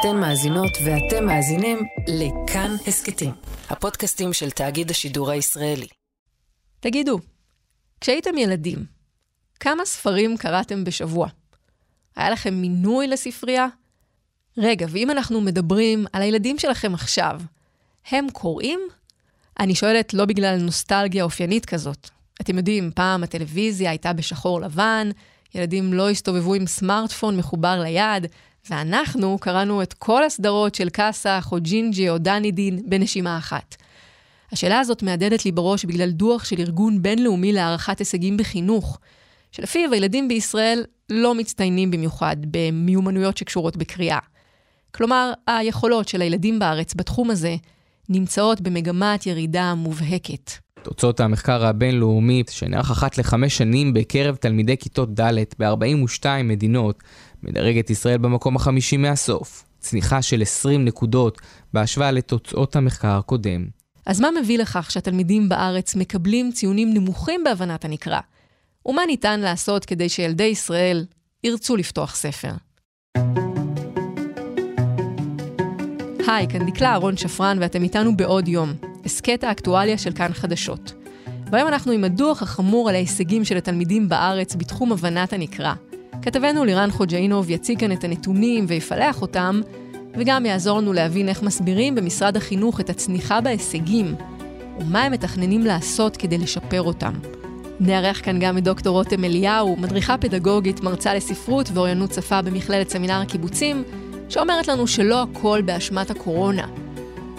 אתן מאזינות ואתם מאזינים לכאן הסכתים, הפודקאסטים של תאגיד השידור הישראלי. תגידו, כשהייתם ילדים, כמה ספרים קראתם בשבוע? היה לכם מינוי לספרייה? רגע, ואם אנחנו מדברים על הילדים שלכם עכשיו, הם קוראים? אני שואלת לא בגלל נוסטלגיה אופיינית כזאת. אתם יודעים, פעם הטלוויזיה הייתה בשחור לבן, ילדים לא הסתובבו עם סמארטפון מחובר ליד, ואנחנו קראנו את כל הסדרות של קאסח או ג'ינג'י או דני דין בנשימה אחת. השאלה הזאת מהדהדת לי בראש בגלל דוח של ארגון בינלאומי להערכת הישגים בחינוך, שלפיו הילדים בישראל לא מצטיינים במיוחד במיומנויות שקשורות בקריאה. כלומר, היכולות של הילדים בארץ בתחום הזה נמצאות במגמת ירידה מובהקת. תוצאות המחקר הבינלאומי, שנערך אחת לחמש שנים בקרב תלמידי כיתות ד' ב-42 מדינות, מדרג את ישראל במקום החמישי מהסוף. צניחה של 20 נקודות בהשוואה לתוצאות המחקר הקודם. אז מה מביא לכך שהתלמידים בארץ מקבלים ציונים נמוכים בהבנת הנקרא? ומה ניתן לעשות כדי שילדי ישראל ירצו לפתוח ספר? היי, כאן דקלה אהרון שפרן ואתם איתנו בעוד יום, הסכת האקטואליה של כאן חדשות. והיום אנחנו עם הדוח החמור על ההישגים של התלמידים בארץ בתחום הבנת הנקרא. כתבנו לירן חוג'אינוב יציג כאן את הנתונים ויפלח אותם, וגם יעזור לנו להבין איך מסבירים במשרד החינוך את הצניחה בהישגים, ומה הם מתכננים לעשות כדי לשפר אותם. נארח כאן גם את דוקטור רותם אליהו, מדריכה פדגוגית, מרצה לספרות ואוריינות שפה במכללת סמינר הקיבוצים, שאומרת לנו שלא הכל באשמת הקורונה.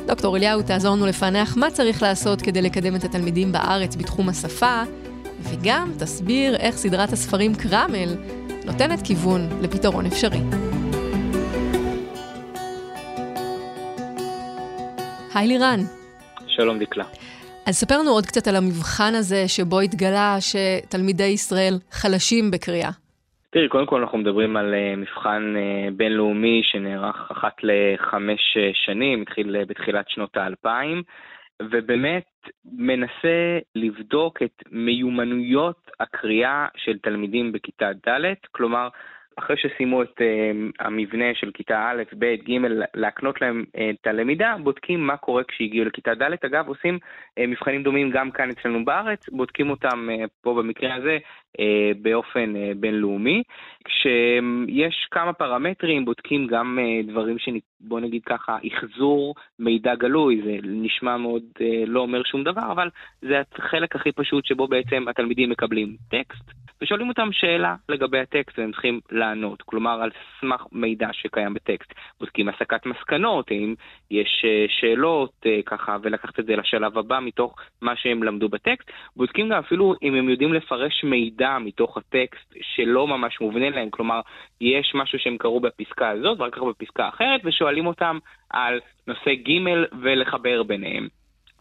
דוקטור אליהו תעזור לנו לפענח מה צריך לעשות כדי לקדם את התלמידים בארץ בתחום השפה, וגם תסביר איך סדרת הספרים קרמל נותנת כיוון לפתרון אפשרי. היי לירן. שלום דקלה. אז ספר לנו עוד קצת על המבחן הזה שבו התגלה שתלמידי ישראל חלשים בקריאה. תראי, קודם כל אנחנו מדברים על אה, מבחן אה, בינלאומי שנערך אחת לחמש אה, שנים, התחיל בתחילת שנות האלפיים, ובאמת מנסה לבדוק את מיומנויות הקריאה של תלמידים בכיתה ד', כלומר, אחרי שסיימו את uh, המבנה של כיתה א', ב', ג', להקנות להם uh, את הלמידה, בודקים מה קורה כשהגיעו לכיתה ד'. אגב, עושים uh, מבחנים דומים גם כאן אצלנו בארץ, בודקים אותם uh, פה במקרה הזה uh, באופן uh, בינלאומי. כשיש כמה פרמטרים, בודקים גם uh, דברים שבוא נגיד ככה, אחזור מידע גלוי, זה נשמע מאוד uh, לא אומר שום דבר, אבל זה החלק הכי פשוט שבו בעצם התלמידים מקבלים טקסט. ושואלים אותם שאלה לגבי הטקסט והם צריכים לענות, כלומר על סמך מידע שקיים בטקסט. בודקים הסקת מסקנות, אם יש אה, שאלות אה, ככה, ולקחת את זה לשלב הבא מתוך מה שהם למדו בטקסט. בודקים גם אפילו אם הם יודעים לפרש מידע מתוך הטקסט שלא ממש מובנה להם, כלומר יש משהו שהם קראו בפסקה הזאת ואחר כך בפסקה אחרת, ושואלים אותם על נושא ג' ולחבר ביניהם.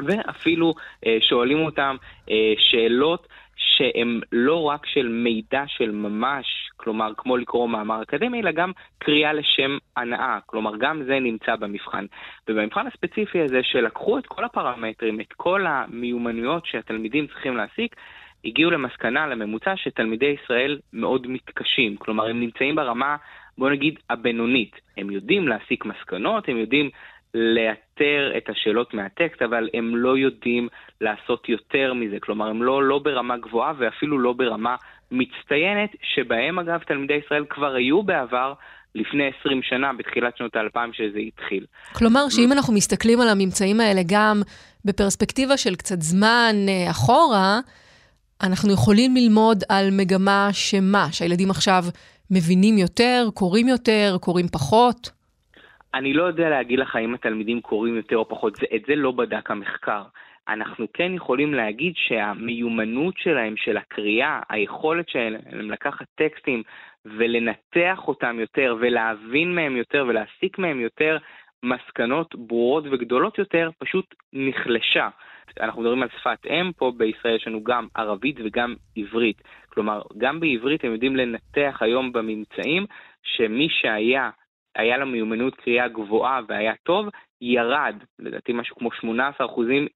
ואפילו אה, שואלים אותם אה, שאלות שהם לא רק של מידע של ממש, כלומר כמו לקרוא מאמר אקדמי, אלא גם קריאה לשם הנאה, כלומר גם זה נמצא במבחן. ובמבחן הספציפי הזה שלקחו את כל הפרמטרים, את כל המיומנויות שהתלמידים צריכים להסיק, הגיעו למסקנה, לממוצע, שתלמידי ישראל מאוד מתקשים. כלומר, הם נמצאים ברמה, בוא נגיד, הבינונית. הם יודעים להסיק מסקנות, הם יודעים לאתר את השאלות מהטקסט, אבל הם לא יודעים לעשות יותר מזה. כלומר, הם לא, לא ברמה גבוהה ואפילו לא ברמה מצטיינת, שבהם אגב תלמידי ישראל כבר היו בעבר. לפני 20 שנה, בתחילת שנות האלפיים שזה התחיל. כלומר, שאם אנחנו מסתכלים על הממצאים האלה גם בפרספקטיבה של קצת זמן אה, אחורה, אנחנו יכולים ללמוד על מגמה שמה? שהילדים עכשיו מבינים יותר, קוראים יותר, קוראים פחות? אני לא יודע להגיד לך אם התלמידים קוראים יותר או פחות, זה, את זה לא בדק המחקר. אנחנו כן יכולים להגיד שהמיומנות שלהם, של הקריאה, היכולת שלהם לקחת טקסטים ולנתח אותם יותר ולהבין מהם יותר ולהסיק מהם יותר מסקנות ברורות וגדולות יותר, פשוט נחלשה. אנחנו מדברים על שפת אם, פה בישראל יש לנו גם ערבית וגם עברית. כלומר, גם בעברית הם יודעים לנתח היום בממצאים שמי שהיה היה לו מיומנות קריאה גבוהה והיה טוב, ירד, לדעתי משהו כמו 18%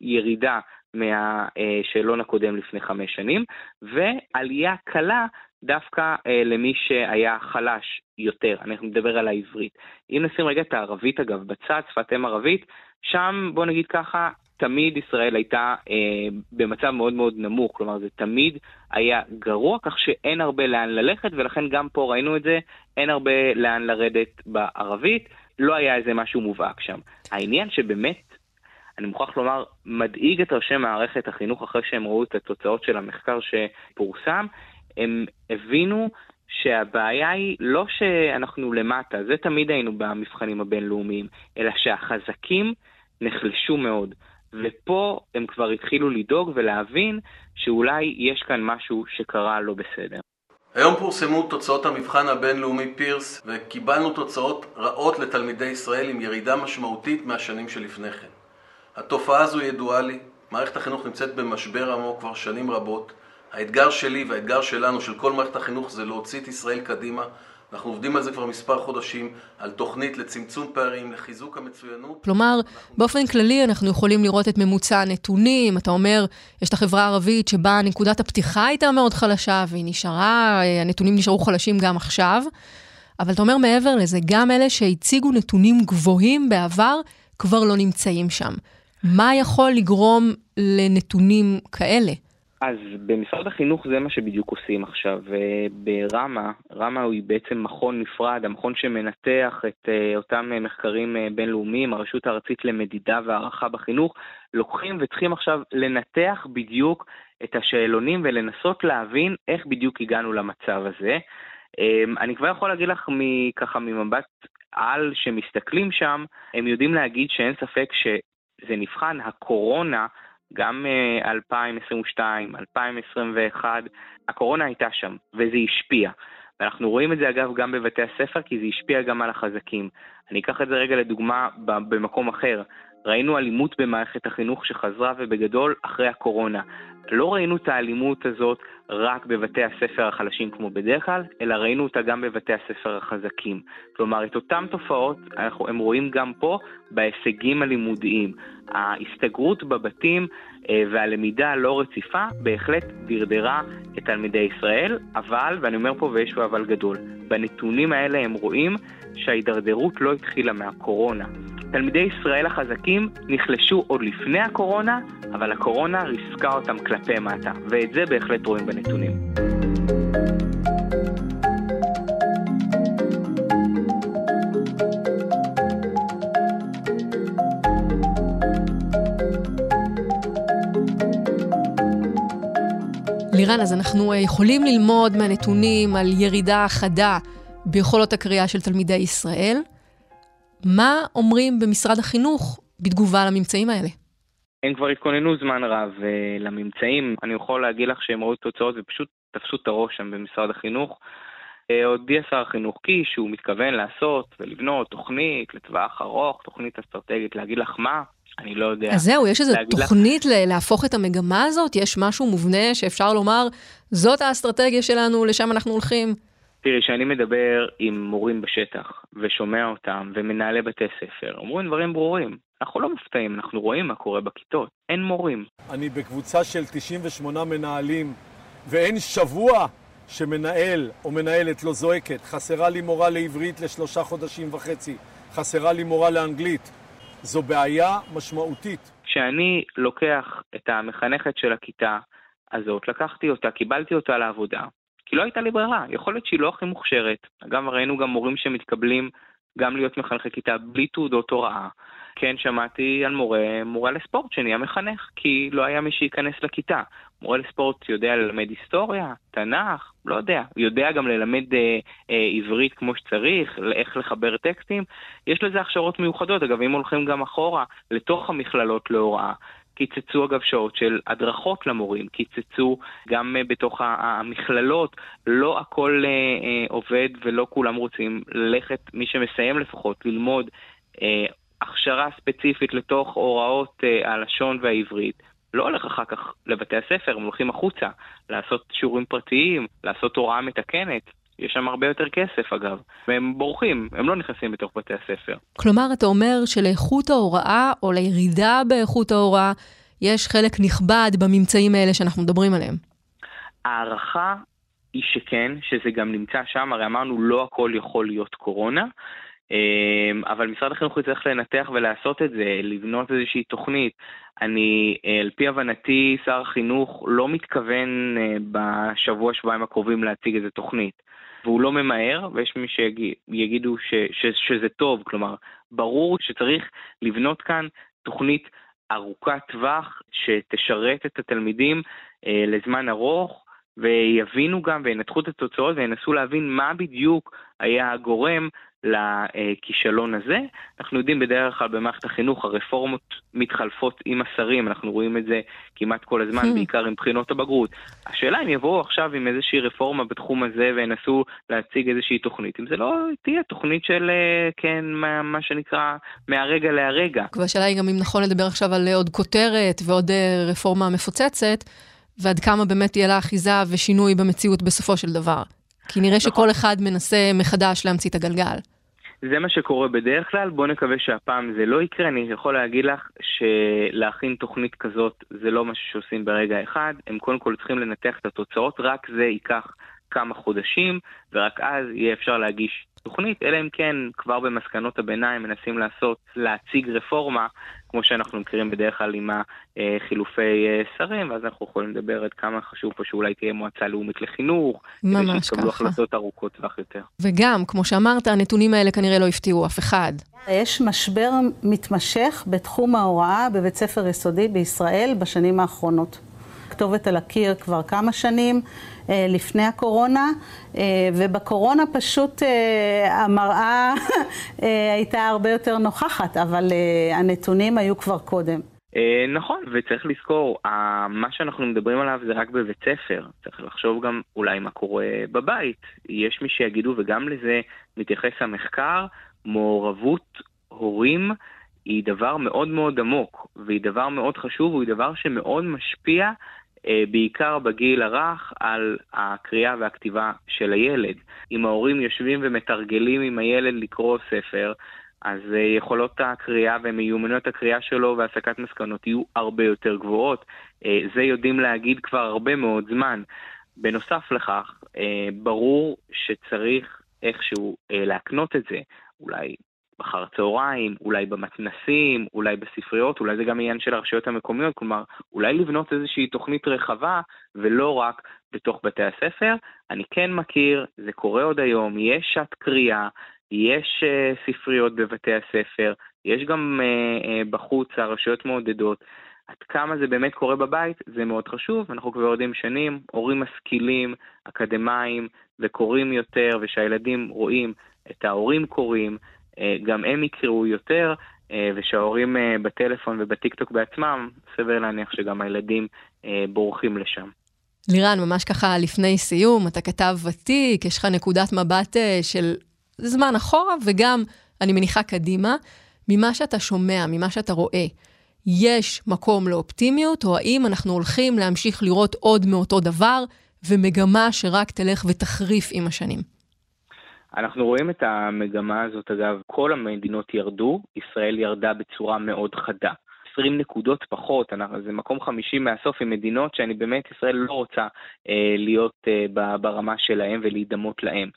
ירידה מהשאלון הקודם לפני חמש שנים, ועלייה קלה דווקא אה, למי שהיה חלש יותר, אני מדבר על העברית. אם נשים רגע את הערבית אגב בצד, שפת אם ערבית, שם בוא נגיד ככה, תמיד ישראל הייתה אה, במצב מאוד מאוד נמוך, כלומר זה תמיד היה גרוע, כך שאין הרבה לאן ללכת, ולכן גם פה ראינו את זה, אין הרבה לאן לרדת בערבית, לא היה איזה משהו מובהק שם. העניין שבאמת, אני מוכרח לומר, מדאיג את ראשי מערכת החינוך אחרי שהם ראו את התוצאות של המחקר שפורסם, הם הבינו שהבעיה היא לא שאנחנו למטה, זה תמיד היינו במבחנים הבינלאומיים, אלא שהחזקים נחלשו מאוד. ופה הם כבר התחילו לדאוג ולהבין שאולי יש כאן משהו שקרה לא בסדר. היום פורסמו תוצאות המבחן הבינלאומי פירס וקיבלנו תוצאות רעות לתלמידי ישראל עם ירידה משמעותית מהשנים שלפני כן. התופעה הזו ידועה לי, מערכת החינוך נמצאת במשבר עמוק כבר שנים רבות. האתגר שלי והאתגר שלנו, של כל מערכת החינוך, זה להוציא את ישראל קדימה. אנחנו עובדים על זה כבר מספר חודשים, על תוכנית לצמצום פערים, לחיזוק המצוינות. כלומר, באופן כללי אנחנו יכולים לראות את ממוצע הנתונים. אתה אומר, יש את החברה הערבית שבה נקודת הפתיחה הייתה מאוד חלשה והיא נשארה, הנתונים נשארו חלשים גם עכשיו. אבל אתה אומר מעבר לזה, גם אלה שהציגו נתונים גבוהים בעבר, כבר לא נמצאים שם. מה יכול לגרום לנתונים כאלה? אז במשרד החינוך זה מה שבדיוק עושים עכשיו. ברמה, רמה היא בעצם מכון נפרד, המכון שמנתח את uh, אותם מחקרים uh, בינלאומיים, הרשות הארצית למדידה והערכה בחינוך, לוקחים וצריכים עכשיו לנתח בדיוק את השאלונים ולנסות להבין איך בדיוק הגענו למצב הזה. Um, אני כבר יכול להגיד לך ככה ממבט על שמסתכלים שם, הם יודעים להגיד שאין ספק שזה נבחן הקורונה, גם 2022, אה, 2021, הקורונה הייתה שם, וזה השפיע. ואנחנו רואים את זה אגב גם בבתי הספר, כי זה השפיע גם על החזקים. אני אקח את זה רגע לדוגמה במקום אחר. ראינו אלימות במערכת החינוך שחזרה ובגדול אחרי הקורונה. לא ראינו את האלימות הזאת רק בבתי הספר החלשים כמו בדרך כלל, אלא ראינו אותה גם בבתי הספר החזקים. כלומר, את אותן תופעות אנחנו, הם רואים גם פה בהישגים הלימודיים. ההסתגרות בבתים אה, והלמידה הלא רציפה בהחלט דרדרה את תלמידי ישראל, אבל, ואני אומר פה ויש אבל גדול, בנתונים האלה הם רואים שההידרדרות לא התחילה מהקורונה. תלמידי ישראל החזקים נחלשו עוד לפני הקורונה, אבל הקורונה ריסקה אותם כלפי מטה, ואת זה בהחלט רואים בנתונים. לירן, אז אנחנו אה, יכולים ללמוד מהנתונים על ירידה חדה ביכולות הקריאה של תלמידי ישראל. מה אומרים במשרד החינוך בתגובה לממצאים האלה? הם כבר התכוננו זמן רב uh, לממצאים. אני יכול להגיד לך שהם ראו תוצאות ופשוט תפסו את הראש שם במשרד החינוך. Uh, הודיע שר החינוך קיש שהוא מתכוון לעשות ולבנות תוכנית לטווח ארוך, תוכנית אסטרטגית, להגיד לך מה? אני לא יודע. אז זהו, יש איזו תוכנית לך... להפוך את המגמה הזאת? יש משהו מובנה שאפשר לומר, זאת האסטרטגיה שלנו, לשם אנחנו הולכים? תראי, כשאני מדבר עם מורים בשטח, ושומע אותם, ומנהלי בתי ספר, אומרים דברים ברורים. אנחנו לא מופתעים, אנחנו רואים מה קורה בכיתות. אין מורים. אני בקבוצה של 98 מנהלים, ואין שבוע שמנהל או מנהלת לא זועקת. חסרה לי מורה לעברית לשלושה חודשים וחצי. חסרה לי מורה לאנגלית. זו בעיה משמעותית. כשאני לוקח את המחנכת של הכיתה הזאת, לקחתי אותה, קיבלתי אותה לעבודה, כי לא הייתה לי ברירה, יכול להיות שהיא לא הכי מוכשרת. אגב, ראינו גם מורים שמתקבלים גם להיות מחנכי כיתה בלי תעודות הוראה. כן שמעתי על מורה, מורה לספורט שנהיה מחנך, כי לא היה מי שייכנס לכיתה. מורה לספורט יודע ללמד היסטוריה, תנ"ך, לא יודע. יודע גם ללמד אה, אה, עברית כמו שצריך, איך לחבר טקסטים. יש לזה הכשרות מיוחדות. אגב, אם הולכים גם אחורה, לתוך המכללות להוראה, קיצצו אגב שעות של הדרכות למורים, קיצצו גם uh, בתוך המכללות, לא הכל uh, uh, עובד ולא כולם רוצים ללכת, מי שמסיים לפחות, ללמוד הכשרה ספציפית לתוך הוראות הלשון והעברית. לא הולך אחר כך לבתי הספר, הם הולכים החוצה, לעשות שיעורים פרטיים, לעשות הוראה מתקנת, יש שם הרבה יותר כסף אגב, והם בורחים, הם לא נכנסים בתוך בתי הספר. כלומר, אתה אומר שלאיכות ההוראה, או לירידה באיכות ההוראה, יש חלק נכבד בממצאים האלה שאנחנו מדברים עליהם. הערכה היא שכן, שזה גם נמצא שם, הרי אמרנו לא הכל יכול להיות קורונה, אמ, אבל משרד החינוך יצטרך לנתח ולעשות את זה, לבנות איזושהי תוכנית. אני, אה, על פי הבנתי, שר החינוך לא מתכוון אה, בשבוע, שבועיים הקרובים להציג איזה תוכנית. והוא לא ממהר, ויש מי שיגידו ש, ש, שזה טוב, כלומר, ברור שצריך לבנות כאן תוכנית ארוכת טווח שתשרת את התלמידים אה, לזמן ארוך, ויבינו גם וינתחו את התוצאות וינסו להבין מה בדיוק היה הגורם לכישלון הזה. אנחנו יודעים בדרך כלל במערכת החינוך הרפורמות מתחלפות עם השרים, אנחנו רואים את זה כמעט כל הזמן, hmm. בעיקר עם בחינות הבגרות. השאלה אם יבואו עכשיו עם איזושהי רפורמה בתחום הזה וינסו להציג איזושהי תוכנית, אם זה לא תהיה תוכנית של, אה, כן, מה, מה שנקרא, מהרגע להרגע. והשאלה היא גם אם נכון לדבר עכשיו על עוד כותרת ועוד אה, רפורמה מפוצצת. ועד כמה באמת תהיה לה אחיזה ושינוי במציאות בסופו של דבר. כי נראה נכון. שכל אחד מנסה מחדש להמציא את הגלגל. זה מה שקורה בדרך כלל, בוא נקווה שהפעם זה לא יקרה. אני יכול להגיד לך שלהכין תוכנית כזאת זה לא משהו שעושים ברגע אחד. הם קודם כל צריכים לנתח את התוצאות, רק זה ייקח כמה חודשים, ורק אז יהיה אפשר להגיש תוכנית, אלא אם כן כבר במסקנות הביניים מנסים לעשות, להציג רפורמה, כמו שאנחנו מכירים בדרך כלל עם החילופי אה, שרים, ואז אנחנו יכולים לדבר עד כמה חשוב פה שאולי תהיה מועצה לאומית לחינוך, ממש. כדי שיתקבלו החלטות ארוכות טווח יותר. וגם, כמו שאמרת, הנתונים האלה כנראה לא הפתיעו אף אחד. יש משבר מתמשך בתחום ההוראה בבית ספר יסודי בישראל בשנים האחרונות. כתובת על הקיר כבר כמה שנים אה, לפני הקורונה, אה, ובקורונה פשוט אה, המראה הייתה הרבה יותר נוכחת, אבל הנתונים היו כבר קודם. נכון, וצריך לזכור, מה שאנחנו מדברים עליו זה רק בבית ספר. צריך לחשוב גם אולי מה קורה בבית. יש מי שיגידו, וגם לזה מתייחס המחקר, מעורבות הורים היא דבר מאוד מאוד עמוק, והיא דבר מאוד חשוב, והיא דבר שמאוד משפיע בעיקר בגיל הרך, על הקריאה והכתיבה של הילד. אם ההורים יושבים ומתרגלים עם הילד לקרוא ספר, אז אה, יכולות הקריאה ומיומנויות הקריאה שלו והסקת מסקנות יהיו הרבה יותר גבוהות. אה, זה יודעים להגיד כבר הרבה מאוד זמן. בנוסף לכך, ברור שצריך איכשהו להקנות את זה, אולי אחר הצהריים, אולי במתנסים, אולי בספריות, אולי זה גם עניין של הרשויות המקומיות, כלומר, אולי לבנות איזושהי תוכנית רחבה ולא רק בתוך בתי הספר. אני כן מכיר, זה קורה עוד היום, יש שעת קריאה, יש uh, ספריות בבתי הספר, יש גם uh, uh, בחוץ, הרשויות מעודדות. עד כמה זה באמת קורה בבית, זה מאוד חשוב, אנחנו כבר יודעים שנים, הורים משכילים, אקדמאים, וקוראים יותר, ושהילדים רואים את ההורים קוראים, גם הם יקראו יותר, אה, ושההורים אה, בטלפון ובטיקטוק בעצמם, סביר להניח שגם הילדים בורחים לשם. לירן, ממש ככה לפני סיום, אתה כתב ותיק, יש לך נקודת מבט של זמן אחורה, וגם, אני מניחה קדימה, ממה שאתה שומע, ממה שאתה רואה, יש מקום לאופטימיות, או האם אנחנו הולכים להמשיך לראות עוד מאותו דבר, ומגמה שרק תלך ותחריף עם השנים? אנחנו רואים את המגמה הזאת, אגב, כל המדינות ירדו, ישראל ירדה בצורה מאוד חדה. 20 נקודות פחות, זה מקום חמישי מהסוף עם מדינות שאני באמת, ישראל לא רוצה אה, להיות אה, ברמה שלהם ולהידמות להם.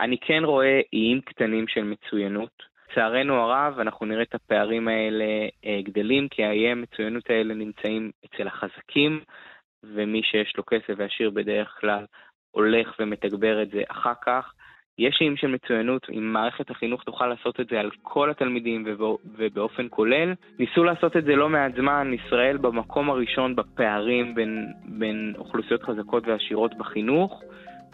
אני כן רואה איים קטנים של מצוינות. לצערנו הרב, אנחנו נראה את הפערים האלה אה, גדלים, כי האיי המצוינות האלה נמצאים אצל החזקים, ומי שיש לו כסף ועשיר בדרך כלל הולך ומתגבר את זה אחר כך. יש איים של מצוינות, אם מערכת החינוך תוכל לעשות את זה על כל התלמידים ובאופן כולל. ניסו לעשות את זה לא מעט זמן, ישראל במקום הראשון בפערים בין, בין אוכלוסיות חזקות ועשירות בחינוך,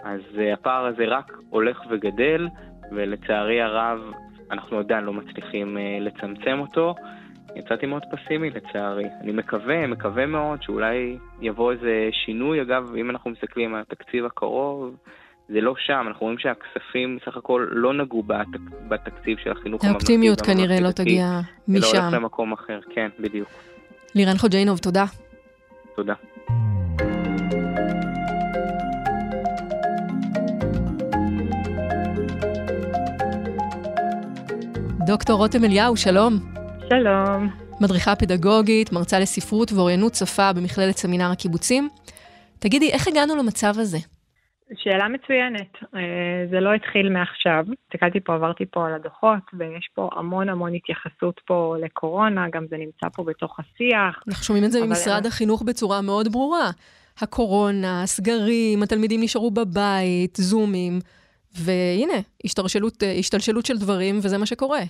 אז uh, הפער הזה רק הולך וגדל, ולצערי הרב אנחנו עדיין לא מצליחים uh, לצמצם אותו. יצאתי מאוד פסימי לצערי. אני מקווה, מקווה מאוד שאולי יבוא איזה שינוי. אגב, אם אנחנו מסתכלים על התקציב הקרוב, זה לא שם, אנחנו רואים שהכספים סך הכל לא נגעו בתק, בתקציב של החינוך הממלכתי. האופטימיות כנראה לא תגיע משם. זה לא הולך למקום אחר, כן, בדיוק. לירן חוג'יינוב, תודה. תודה. דוקטור רותם אליהו, שלום. שלום. מדריכה פדגוגית, מרצה לספרות ואוריינות שפה במכללת סמינר הקיבוצים. תגידי, איך הגענו למצב הזה? שאלה מצוינת. אה, זה לא התחיל מעכשיו. הסתכלתי פה, עברתי פה על הדוחות, ויש פה המון המון התייחסות פה לקורונה, גם זה נמצא פה בתוך השיח. אנחנו שומעים את זה ממשרד החינוך בצורה מאוד ברורה. הקורונה, הסגרים, התלמידים נשארו בבית, זומים, והנה, השתלשלות, השתלשלות של דברים, וזה מה שקורה.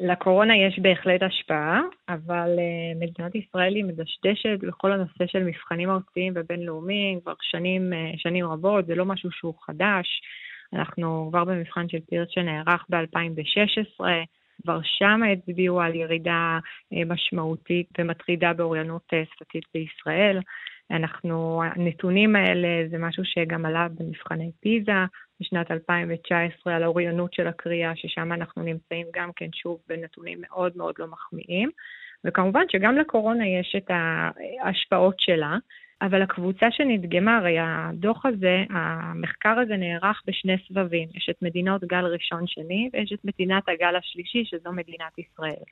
לקורונה יש בהחלט השפעה, אבל uh, מדינת ישראל היא מדשדשת בכל הנושא של מבחנים ארציים ובינלאומיים כבר שנים, uh, שנים רבות, זה לא משהו שהוא חדש. אנחנו כבר במבחן של פירט שנערך ב-2016, כבר שם הצביעו על ירידה uh, משמעותית ומטרידה באוריינות שפתית בישראל. אנחנו, הנתונים האלה זה משהו שגם עלה במבחני פיזה בשנת 2019 על האוריינות של הקריאה, ששם אנחנו נמצאים גם כן שוב בנתונים מאוד מאוד לא מחמיאים. וכמובן שגם לקורונה יש את ההשפעות שלה, אבל הקבוצה שנדגמה, הרי הדוח הזה, המחקר הזה נערך בשני סבבים. יש את מדינות גל ראשון-שני ויש את מדינת הגל השלישי, שזו מדינת ישראל.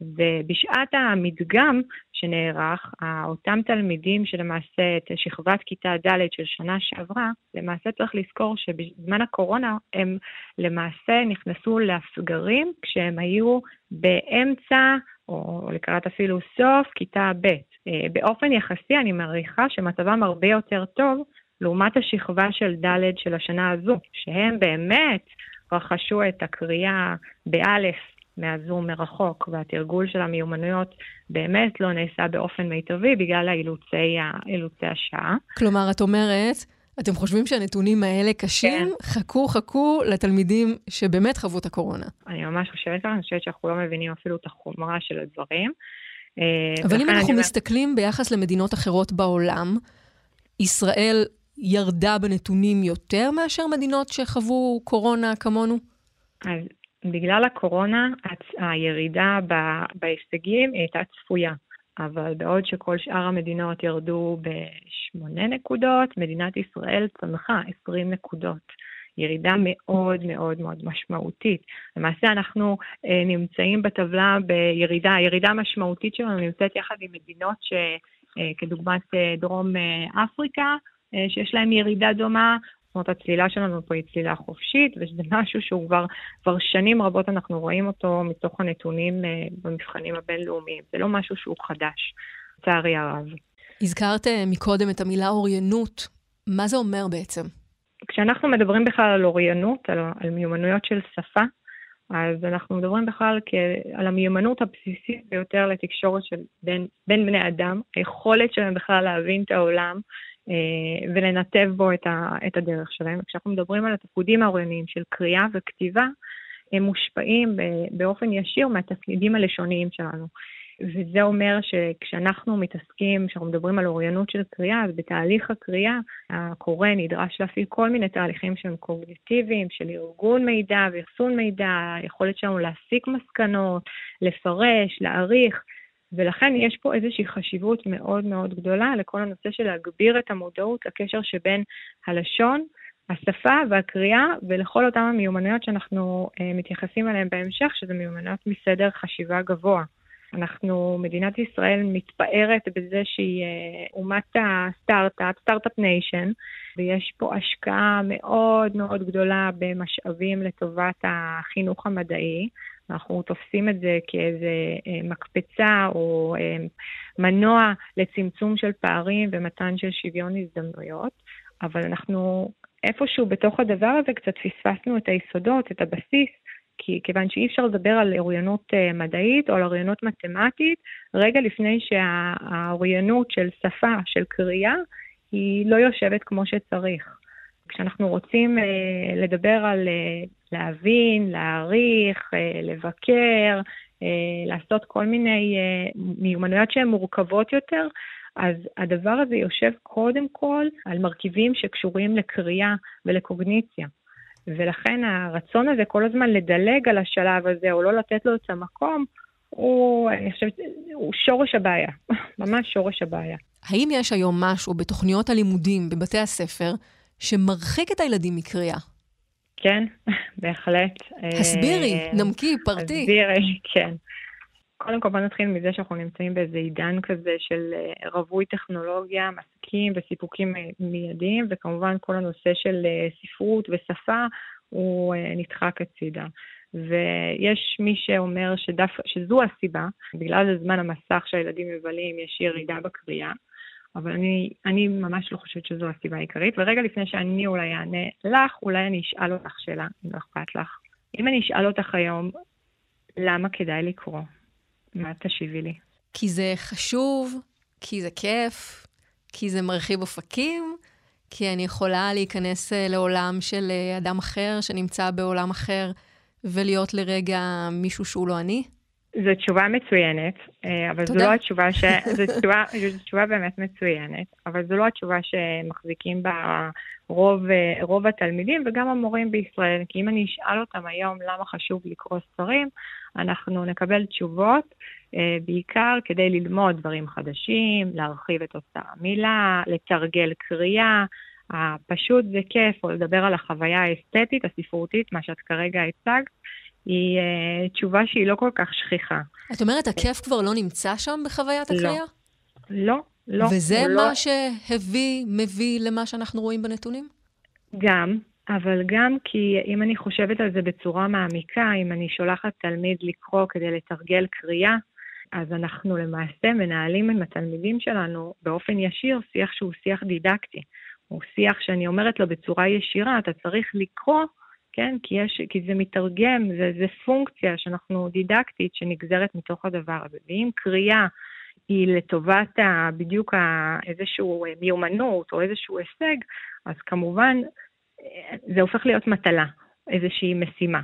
ובשעת המדגם שנערך, אותם תלמידים שלמעשה את שכבת כיתה ד' של שנה שעברה, למעשה צריך לזכור שבזמן הקורונה הם למעשה נכנסו לסגרים כשהם היו באמצע, או לקראת אפילו סוף, כיתה ב'. אה, באופן יחסי אני מעריכה שמצבם הרבה יותר טוב לעומת השכבה של ד' של השנה הזו, שהם באמת רכשו את הקריאה באלף מהזום מרחוק, והתרגול של המיומנויות באמת לא נעשה באופן מיטבי בגלל האילוצי, אילוצי השעה. כלומר, את אומרת, אתם חושבים שהנתונים האלה קשים? כן. חכו, חכו לתלמידים שבאמת חוו את הקורונה. אני ממש חושבת ככה, אני חושבת שאנחנו לא מבינים אפילו את החומרה של הדברים. אה, אבל אם אנחנו. מסתכלים ביחס למדינות אחרות בעולם, ישראל ירדה בנתונים יותר מאשר מדינות שחוו קורונה כמונו? אז בגלל הקורונה הירידה בהישגים הייתה צפויה, אבל בעוד שכל שאר המדינות ירדו בשמונה נקודות, מדינת ישראל צמחה 20 נקודות. ירידה מאוד מאוד מאוד משמעותית. למעשה אנחנו אה, נמצאים בטבלה בירידה, הירידה המשמעותית שלנו נמצאת יחד עם מדינות שכדוגמת אה, אה, דרום אפריקה, שיש להם ירידה דומה, זאת אומרת, הצלילה שלנו פה היא צלילה חופשית, וזה משהו שהוא כבר, כבר שנים רבות אנחנו רואים אותו מתוך הנתונים אה, במבחנים הבינלאומיים. זה לא משהו שהוא חדש, לצערי הרב. הזכרת אה, מקודם את המילה אוריינות. מה זה אומר בעצם? כשאנחנו מדברים בכלל על אוריינות, על, על מיומנויות של שפה, אז אנחנו מדברים בכלל על המיומנות הבסיסית ביותר לתקשורת של בין, בין בני אדם, היכולת שלהם בכלל להבין את העולם, ולנתב בו את, ה, את הדרך שלהם. כשאנחנו מדברים על התפקודים האורייניים של קריאה וכתיבה, הם מושפעים באופן ישיר מהתפקידים הלשוניים שלנו. וזה אומר שכשאנחנו מתעסקים, כשאנחנו מדברים על אוריינות של קריאה, אז בתהליך הקריאה הקורא נדרש להפעיל כל מיני תהליכים שהם קוגניטיביים, של ארגון מידע ואחסון מידע, היכולת שלנו להסיק מסקנות, לפרש, להעריך. ולכן יש פה איזושהי חשיבות מאוד מאוד גדולה לכל הנושא של להגביר את המודעות לקשר שבין הלשון, השפה והקריאה ולכל אותם המיומנויות שאנחנו אה, מתייחסים אליהן בהמשך, שזה מיומנויות מסדר חשיבה גבוה. אנחנו, מדינת ישראל מתפארת בזה שהיא אה, אומת הסטארט-אפ, Start-Up Nation, ויש פה השקעה מאוד מאוד גדולה במשאבים לטובת החינוך המדעי. אנחנו תופסים את זה כאיזה אה, מקפצה או אה, מנוע לצמצום של פערים ומתן של שוויון הזדמנויות, אבל אנחנו איפשהו בתוך הדבר הזה קצת פספסנו את היסודות, את הבסיס, כי, כיוון שאי אפשר לדבר על אוריינות uh, מדעית או על אוריינות מתמטית רגע לפני שהאוריינות של שפה, של קריאה, היא לא יושבת כמו שצריך. כשאנחנו רוצים uh, לדבר על uh, להבין, להעריך, uh, לבקר, uh, לעשות כל מיני uh, מיומנויות שהן מורכבות יותר, אז הדבר הזה יושב קודם כל על מרכיבים שקשורים לקריאה ולקוגניציה. ולכן הרצון הזה כל הזמן לדלג על השלב הזה, או לא לתת לו את המקום, הוא, אני חושבת, הוא שורש הבעיה, ממש שורש הבעיה. האם יש היום משהו בתוכניות הלימודים בבתי הספר שמרחיק את הילדים מקריאה? כן, בהחלט. הסבירי, אה, נמקי, פרטי. הסבירי, כן. קודם כל בוא נתחיל מזה שאנחנו נמצאים באיזה עידן כזה של אה, רווי טכנולוגיה, מסקים וסיפוקים מיידיים, וכמובן כל הנושא של ספרות ושפה הוא נדחק הצידה. ויש מי שאומר שדף, שזו הסיבה, בגלל זמן המסך שהילדים מבלים יש ירידה בקריאה, אבל אני, אני ממש לא חושבת שזו הסיבה העיקרית. ורגע לפני שאני אולי אענה לך, אולי אני אשאל אותך שאלה, אם לא אכפת לך. אם אני אשאל אותך היום, למה כדאי לקרוא? מה תשיבי לי? כי זה חשוב, כי זה כיף, כי זה מרחיב אופקים, כי אני יכולה להיכנס אה, לעולם של אה, אדם אחר שנמצא בעולם אחר ולהיות לרגע מישהו שהוא לא אני? זו תשובה מצוינת, אה, אבל תודה. זו לא התשובה ש... זו תשובה, זו תשובה באמת מצוינת, אבל זו לא התשובה שמחזיקים בה רוב, אה, רוב התלמידים וגם המורים בישראל. כי אם אני אשאל אותם היום למה חשוב לקרוא ספרים, אנחנו נקבל תשובות אה, בעיקר כדי ללמוד דברים חדשים, להרחיב את אותה מילה, לתרגל קריאה. הפשוט זה כיף, או לדבר על החוויה האסתטית, הספרותית, מה שאת כרגע הצגת, היא uh, תשובה שהיא לא כל כך שכיחה. את אומרת, הכיף כבר לא נמצא שם בחוויית לא. הקריאה? לא, לא. וזה מה לא... שהביא, מביא למה שאנחנו רואים בנתונים? גם, אבל גם כי אם אני חושבת על זה בצורה מעמיקה, אם אני שולחת תלמיד לקרוא כדי לתרגל קריאה, אז אנחנו למעשה מנהלים עם התלמידים שלנו באופן ישיר שיח שהוא שיח דידקטי. הוא שיח שאני אומרת לו בצורה ישירה, אתה צריך לקרוא כן? כי, יש, כי זה מתרגם, זה, זה פונקציה שאנחנו דידקטית שנגזרת מתוך הדבר הזה. ואם קריאה היא לטובת ה, בדיוק ה, איזושהי מיומנות או איזשהו הישג, אז כמובן זה הופך להיות מטלה, איזושהי משימה.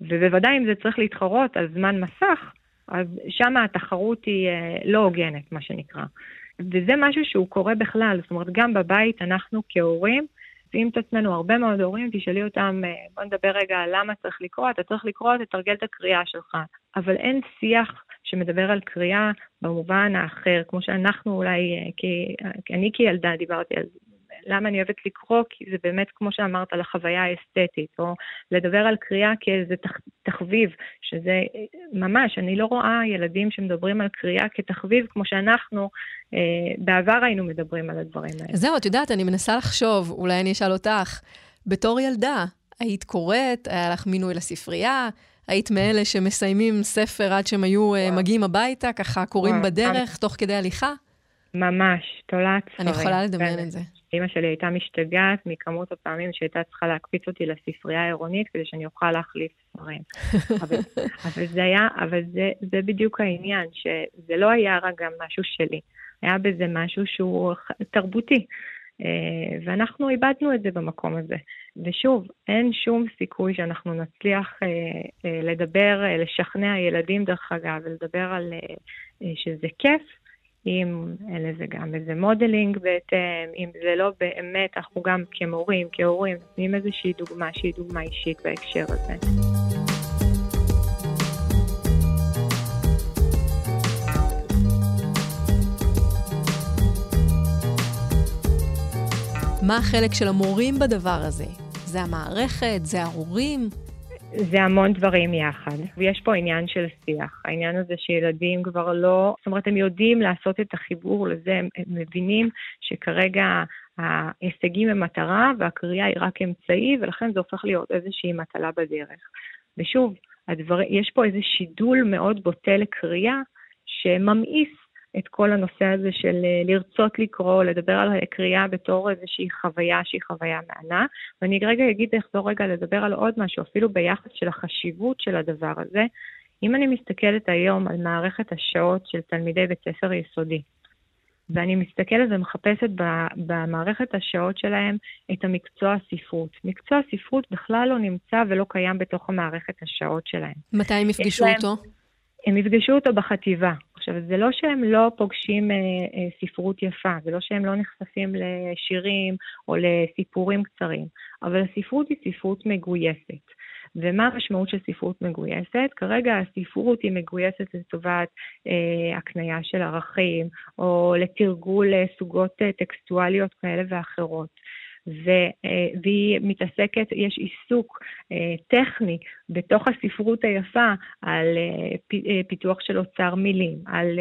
ובוודאי אם זה צריך להתחרות על זמן מסך, אז שם התחרות היא אה, לא הוגנת, מה שנקרא. וזה משהו שהוא קורה בכלל, זאת אומרת, גם בבית אנחנו כהורים, מוצאים את עצמנו הרבה מאוד הורים, תשאלי אותם, אה, בוא נדבר רגע על למה צריך לקרוא, אתה צריך לקרוא, תתרגל את הקריאה שלך. אבל אין שיח שמדבר על קריאה במובן האחר, כמו שאנחנו אולי, אה, כי, כי אני כילדה דיברתי על למה אני אוהבת לקרוא? כי זה באמת, כמו שאמרת, על החוויה האסתטית, או לדבר על קריאה כאיזה תחביב, שזה ממש, אני לא רואה ילדים שמדברים על קריאה כתחביב, כמו שאנחנו אה, בעבר היינו מדברים על הדברים האלה. זהו, את יודעת, אני מנסה לחשוב, אולי אני אשאל אותך, בתור ילדה, היית קוראת, היה לך מינוי לספרייה, היית מאלה שמסיימים ספר עד שהם היו אה, וואו. מגיעים הביתה, ככה קוראים בדרך, תוך כדי הליכה? ממש, תולעת ספרים. אני יכולה לדמיין את זה. אימא שלי הייתה משתגעת מכמות הפעמים שהייתה צריכה להקפיץ אותי לספרייה העירונית כדי שאני אוכל להחליף ספרים. אבל, אבל זה היה, אבל זה, זה בדיוק העניין, שזה לא היה רק גם משהו שלי, היה בזה משהו שהוא תרבותי. אה, ואנחנו איבדנו את זה במקום הזה. ושוב, אין שום סיכוי שאנחנו נצליח אה, אה, לדבר, לשכנע ילדים דרך אגב, ולדבר על שזה כיף, אם אין לזה גם איזה modeling בהתאם, אם זה לא באמת, אנחנו גם כמורים, כהורים, נותנים איזושהי דוגמה שהיא דוגמה אישית בהקשר הזה. מה החלק של המורים בדבר הזה? זה המערכת? זה ההורים? זה המון דברים יחד, ויש פה עניין של שיח. העניין הזה שילדים כבר לא, זאת אומרת, הם יודעים לעשות את החיבור לזה, הם, מבינים שכרגע ההישגים הם מטרה והקריאה היא רק אמצעי, ולכן זה הופך להיות איזושהי מטלה בדרך. ושוב, הדבר, יש פה איזה שידול מאוד בוטה לקריאה, שממאיס את כל הנושא הזה של אה, לרצות לקרוא, לדבר על קריאה בתור איזושהי חוויה שהיא חוויה מענה. ואני רגע אגיד, אחזור רגע לדבר על עוד משהו, אפילו ביחס של החשיבות של הדבר הזה. אם אני מסתכלת היום על מערכת השעות של תלמידי בית ספר יסודי, ואני מסתכלת ומחפשת במערכת השעות שלהם את המקצוע הספרות. מקצוע הספרות בכלל לא נמצא ולא קיים בתוך המערכת השעות שלהם. מתי הם יפגשו להם, אותו? הם יפגשו אותו בחטיבה. עכשיו, זה לא שהם לא פוגשים אה, אה, ספרות יפה, זה לא שהם לא נחשפים לשירים או לסיפורים קצרים, אבל הספרות היא ספרות מגויסת. ומה המשמעות של ספרות מגויסת? כרגע הספרות היא מגויסת לטובת אה, הקנייה של ערכים, או לתרגול אה, סוגות אה, טקסטואליות כאלה ואחרות. והיא מתעסקת, יש עיסוק טכני בתוך הספרות היפה על פיתוח של אוצר מילים, על...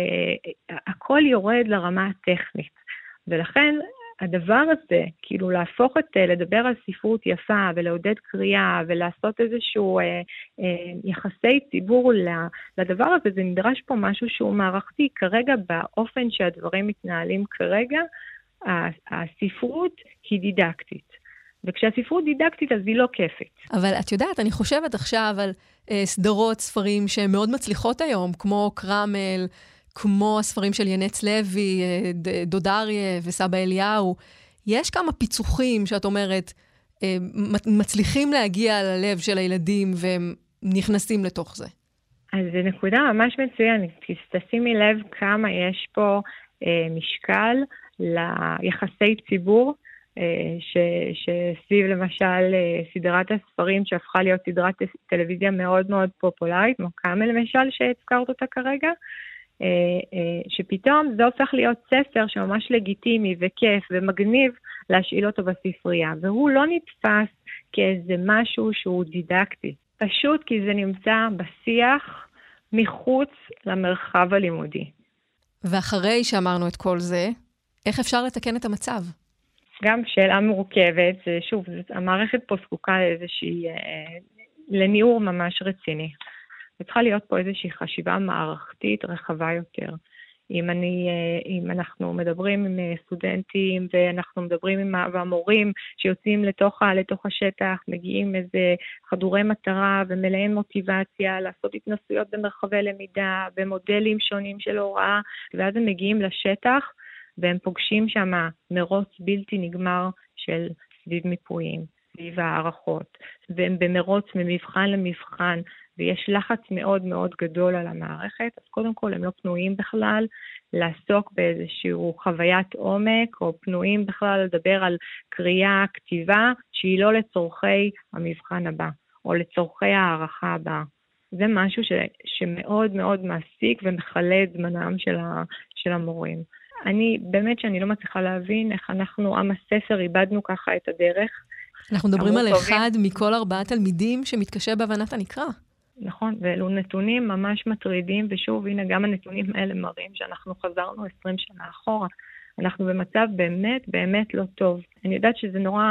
הכל יורד לרמה הטכנית. ולכן הדבר הזה, כאילו להפוך את, אה, לדבר על ספרות יפה ולעודד קריאה ולעשות איזשהו אה, אה, יחסי ציבור לדבר הזה, זה נדרש פה משהו שהוא מערכתי. כרגע, באופן שהדברים מתנהלים כרגע, הספרות היא דידקטית. וכשהספרות דידקטית אז היא לא כיפת. אבל את יודעת, אני חושבת עכשיו על אה, סדרות, ספרים שהן מאוד מצליחות היום, כמו קרמל, כמו הספרים של ינץ לוי, אה, דוד אריה וסבא אליהו, יש כמה פיצוחים שאת אומרת, אה, מצליחים להגיע ללב של הילדים והם נכנסים לתוך זה. אז זו נקודה ממש מצוינת, כי תשימי לב כמה יש פה אה, משקל ליחסי ציבור, אה, ש, שסביב למשל אה, סדרת הספרים שהפכה להיות סדרת טלוויזיה מאוד מאוד פופולרית, כמו כמה למשל שהזכרת אותה כרגע, אה, שפתאום זה הופך להיות ספר שממש לגיטימי וכיף ומגניב להשאיל אותו בספרייה, והוא לא נתפס כאיזה משהו שהוא דידקטי, פשוט כי זה נמצא בשיח מחוץ למרחב הלימודי. ואחרי שאמרנו את כל זה, איך אפשר לתקן את המצב? גם שאלה מורכבת, שוב, המערכת פה זקוקה לאיזושהי, אה, לניעור ממש רציני. וצריכה להיות פה איזושהי חשיבה מערכתית רחבה יותר. אם, אני, אה, אם אנחנו מדברים עם אה, סטודנטים ואנחנו מדברים עם המורים שיוצאים לתוך, לתוך השטח, מגיעים איזה חדורי מטרה ומלאי מוטיבציה לעשות התנסויות במרחבי למידה, במודלים שונים של הוראה, ואז הם מגיעים לשטח והם פוגשים שם מרוץ בלתי נגמר של סביב מיפויים, סביב הערכות, והם במרוץ ממבחן למבחן, ויש לחץ מאוד מאוד גדול על המערכת, אז קודם כל הם לא פנויים בכלל לעסוק באיזושהי חוויית עומק, או פנויים בכלל לדבר על קריאה, כתיבה, שהיא לא לצורכי המבחן הבא, או לצורכי הערכה הבאה. זה משהו ש, שמאוד מאוד מעסיק ומכלה את זמנם של, ה, של המורים. אני, באמת שאני לא מצליחה להבין איך אנחנו, עם הספר, איבדנו ככה את הדרך. אנחנו מדברים על טובים. אחד מכל ארבעה תלמידים שמתקשה בהבנת הנקרא. נכון, ואלו נתונים ממש מטרידים, ושוב, הנה, גם הנתונים האלה מראים שאנחנו חזרנו 20 שנה אחורה. אנחנו במצב באמת באמת לא טוב. אני יודעת שזה נורא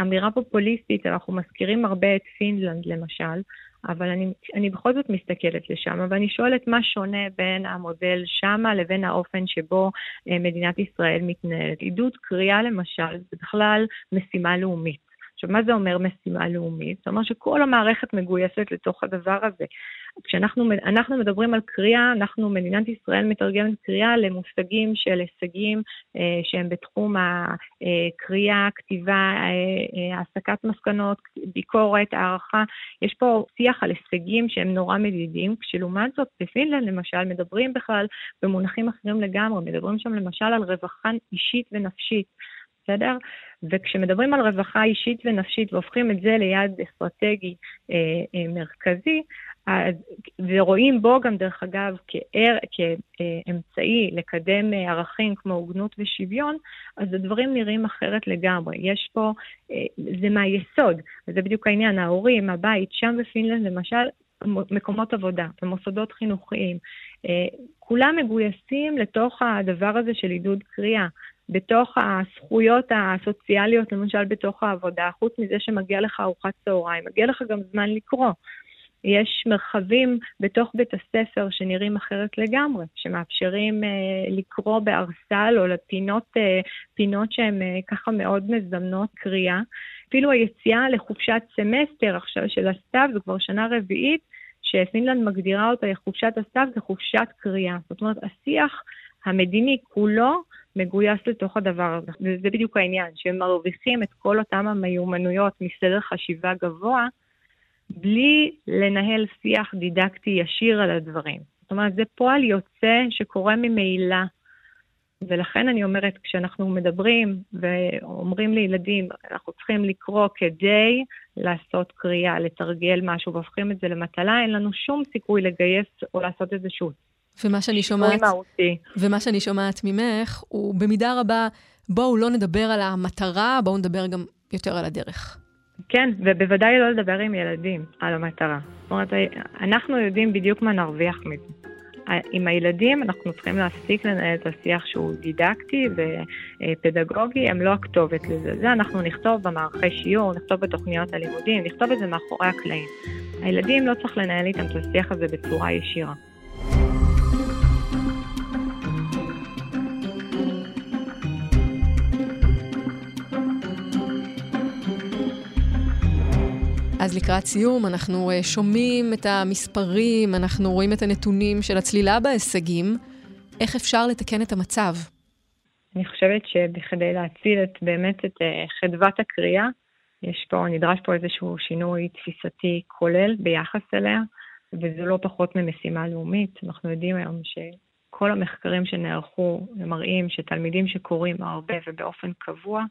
אמירה פופוליסטית, אנחנו מזכירים הרבה את פינלנד למשל, אבל אני, אני בכל זאת מסתכלת לשם, ואני שואלת מה שונה בין המודל שמה לבין האופן שבו אה, מדינת ישראל מתנהלת. עידוד קריאה למשל, זה בכלל משימה לאומית. עכשיו, מה זה אומר משימה לאומית? זה אומר שכל המערכת מגויסת לתוך הדבר הזה. כשאנחנו מדברים על קריאה, אנחנו, מדינת ישראל מתרגמת קריאה למושגים של הישגים אה, שהם בתחום הקריאה, כתיבה, אה, אה, העסקת מסקנות, ביקורת, הערכה. יש פה שיח על הישגים שהם נורא מדידים, כשלעומת זאת בפינלנד למשל מדברים בכלל במונחים אחרים לגמרי, מדברים שם למשל על רווחה אישית ונפשית. בסדר? וכשמדברים על רווחה אישית ונפשית והופכים את זה ליעד אסטרטגי אה, אה, מרכזי, ורואים בו גם, דרך אגב, כער, כאמצעי לקדם אה, ערכים כמו הוגנות ושוויון, אז הדברים נראים אחרת לגמרי. יש פה, אה, זה מהיסוד, וזה בדיוק העניין, ההורים, הבית, שם בפינלנד למשל, מקומות עבודה ומוסדות חינוכיים, אה, כולם מגויסים לתוך הדבר הזה של עידוד קריאה. בתוך הזכויות הסוציאליות, למשל בתוך העבודה, חוץ מזה שמגיע לך ארוחת צהריים, מגיע לך גם זמן לקרוא. יש מרחבים בתוך בית הספר שנראים אחרת לגמרי, שמאפשרים אה, לקרוא בערסל או לפינות אה, פינות שהן אה, ככה מאוד מזמנות קריאה. אפילו היציאה לחופשת סמסטר עכשיו של הסתיו, זו כבר שנה רביעית, שפינלנד מגדירה אותה לחופשת הסתיו, זה חופשת קריאה. זאת אומרת, השיח המדיני כולו מגויס לתוך הדבר הזה. וזה בדיוק העניין, שהם מרוויחים את כל אותם המיומנויות מסדר חשיבה גבוה, בלי לנהל שיח דידקטי ישיר על הדברים. זאת אומרת, זה פועל יוצא שקורה ממילא. ולכן אני אומרת, כשאנחנו מדברים ואומרים לילדים, אנחנו צריכים לקרוא כדי לעשות קריאה, לתרגל משהו והופכים את זה למטלה, אין לנו שום סיכוי לגייס או לעשות איזשהו ומה שאני שומעת, ומה שאני שומעת ממך, הוא במידה רבה, בואו לא נדבר על המטרה, בואו נדבר גם יותר על הדרך. כן, ובוודאי לא לדבר עם ילדים על המטרה. זאת אומרת, אנחנו יודעים בדיוק מה נרוויח מזה. עם הילדים אנחנו צריכים להפסיק לנהל את השיח שהוא דידקטי ופדגוגי, הם לא הכתובת לזה. זה אנחנו נכתוב במערכי שיעור, נכתוב בתוכניות הלימודים, נכתוב את זה מאחורי הקלעים. הילדים לא צריך לנהל איתם את השיח הזה בצורה ישירה. אז לקראת סיום, אנחנו אה, שומעים את המספרים, אנחנו רואים את הנתונים של הצלילה בהישגים. איך אפשר לתקן את המצב? אני חושבת שבכדי להציל את, באמת את אה, חדוות הקריאה, יש פה, נדרש פה איזשהו שינוי תפיסתי כולל ביחס אליה, וזה לא פחות ממשימה לאומית. אנחנו יודעים היום שכל המחקרים שנערכו מראים שתלמידים שקוראים הרבה ובאופן קבוע,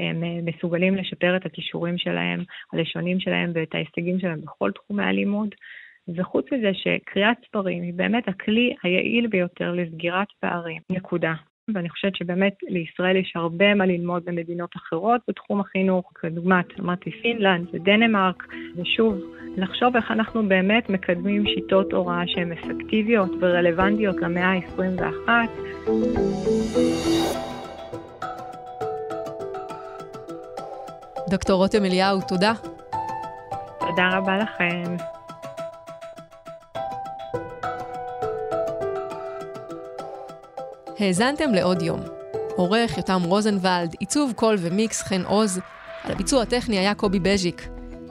הם אה, מסוגלים לשפר את הכישורים שלהם, הלשונים שלהם ואת ההישגים שלהם בכל תחומי הלימוד. וחוץ מזה שקריאת ספרים היא באמת הכלי היעיל ביותר לסגירת פערים, נקודה. ואני חושבת שבאמת לישראל יש הרבה מה ללמוד במדינות אחרות בתחום החינוך, כדוגמת, אמרתי, פינלנד ודנמרק, ושוב, לחשוב איך אנחנו באמת מקדמים שיטות הוראה שהן אפקטיביות ורלוונטיות למאה ה-21. דוקטור רותם אליהו, תודה. תודה רבה לכם. האזנתם לעוד יום. עורך יותם רוזנבלד, עיצוב קול ומיקס חן עוז, על הביצוע הטכני היה קובי בז'יק.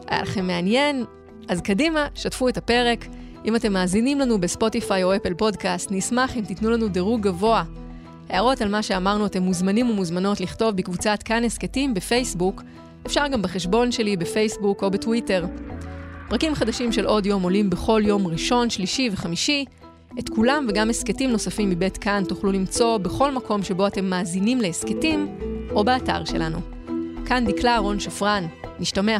היה לכם מעניין? אז קדימה, שתפו את הפרק. אם אתם מאזינים לנו בספוטיפיי או אפל פודקאסט, נשמח אם תיתנו לנו דירוג גבוה. הערות על מה שאמרנו אתם מוזמנים ומוזמנות לכתוב בקבוצת כאן הסכתים בפייסבוק, אפשר גם בחשבון שלי בפייסבוק או בטוויטר. פרקים חדשים של עוד יום עולים בכל יום ראשון, שלישי וחמישי. את כולם וגם הסכתים נוספים מבית כאן תוכלו למצוא בכל מקום שבו אתם מאזינים להסכתים, או באתר שלנו. כאן דקלה רון שפרן, נשתמע.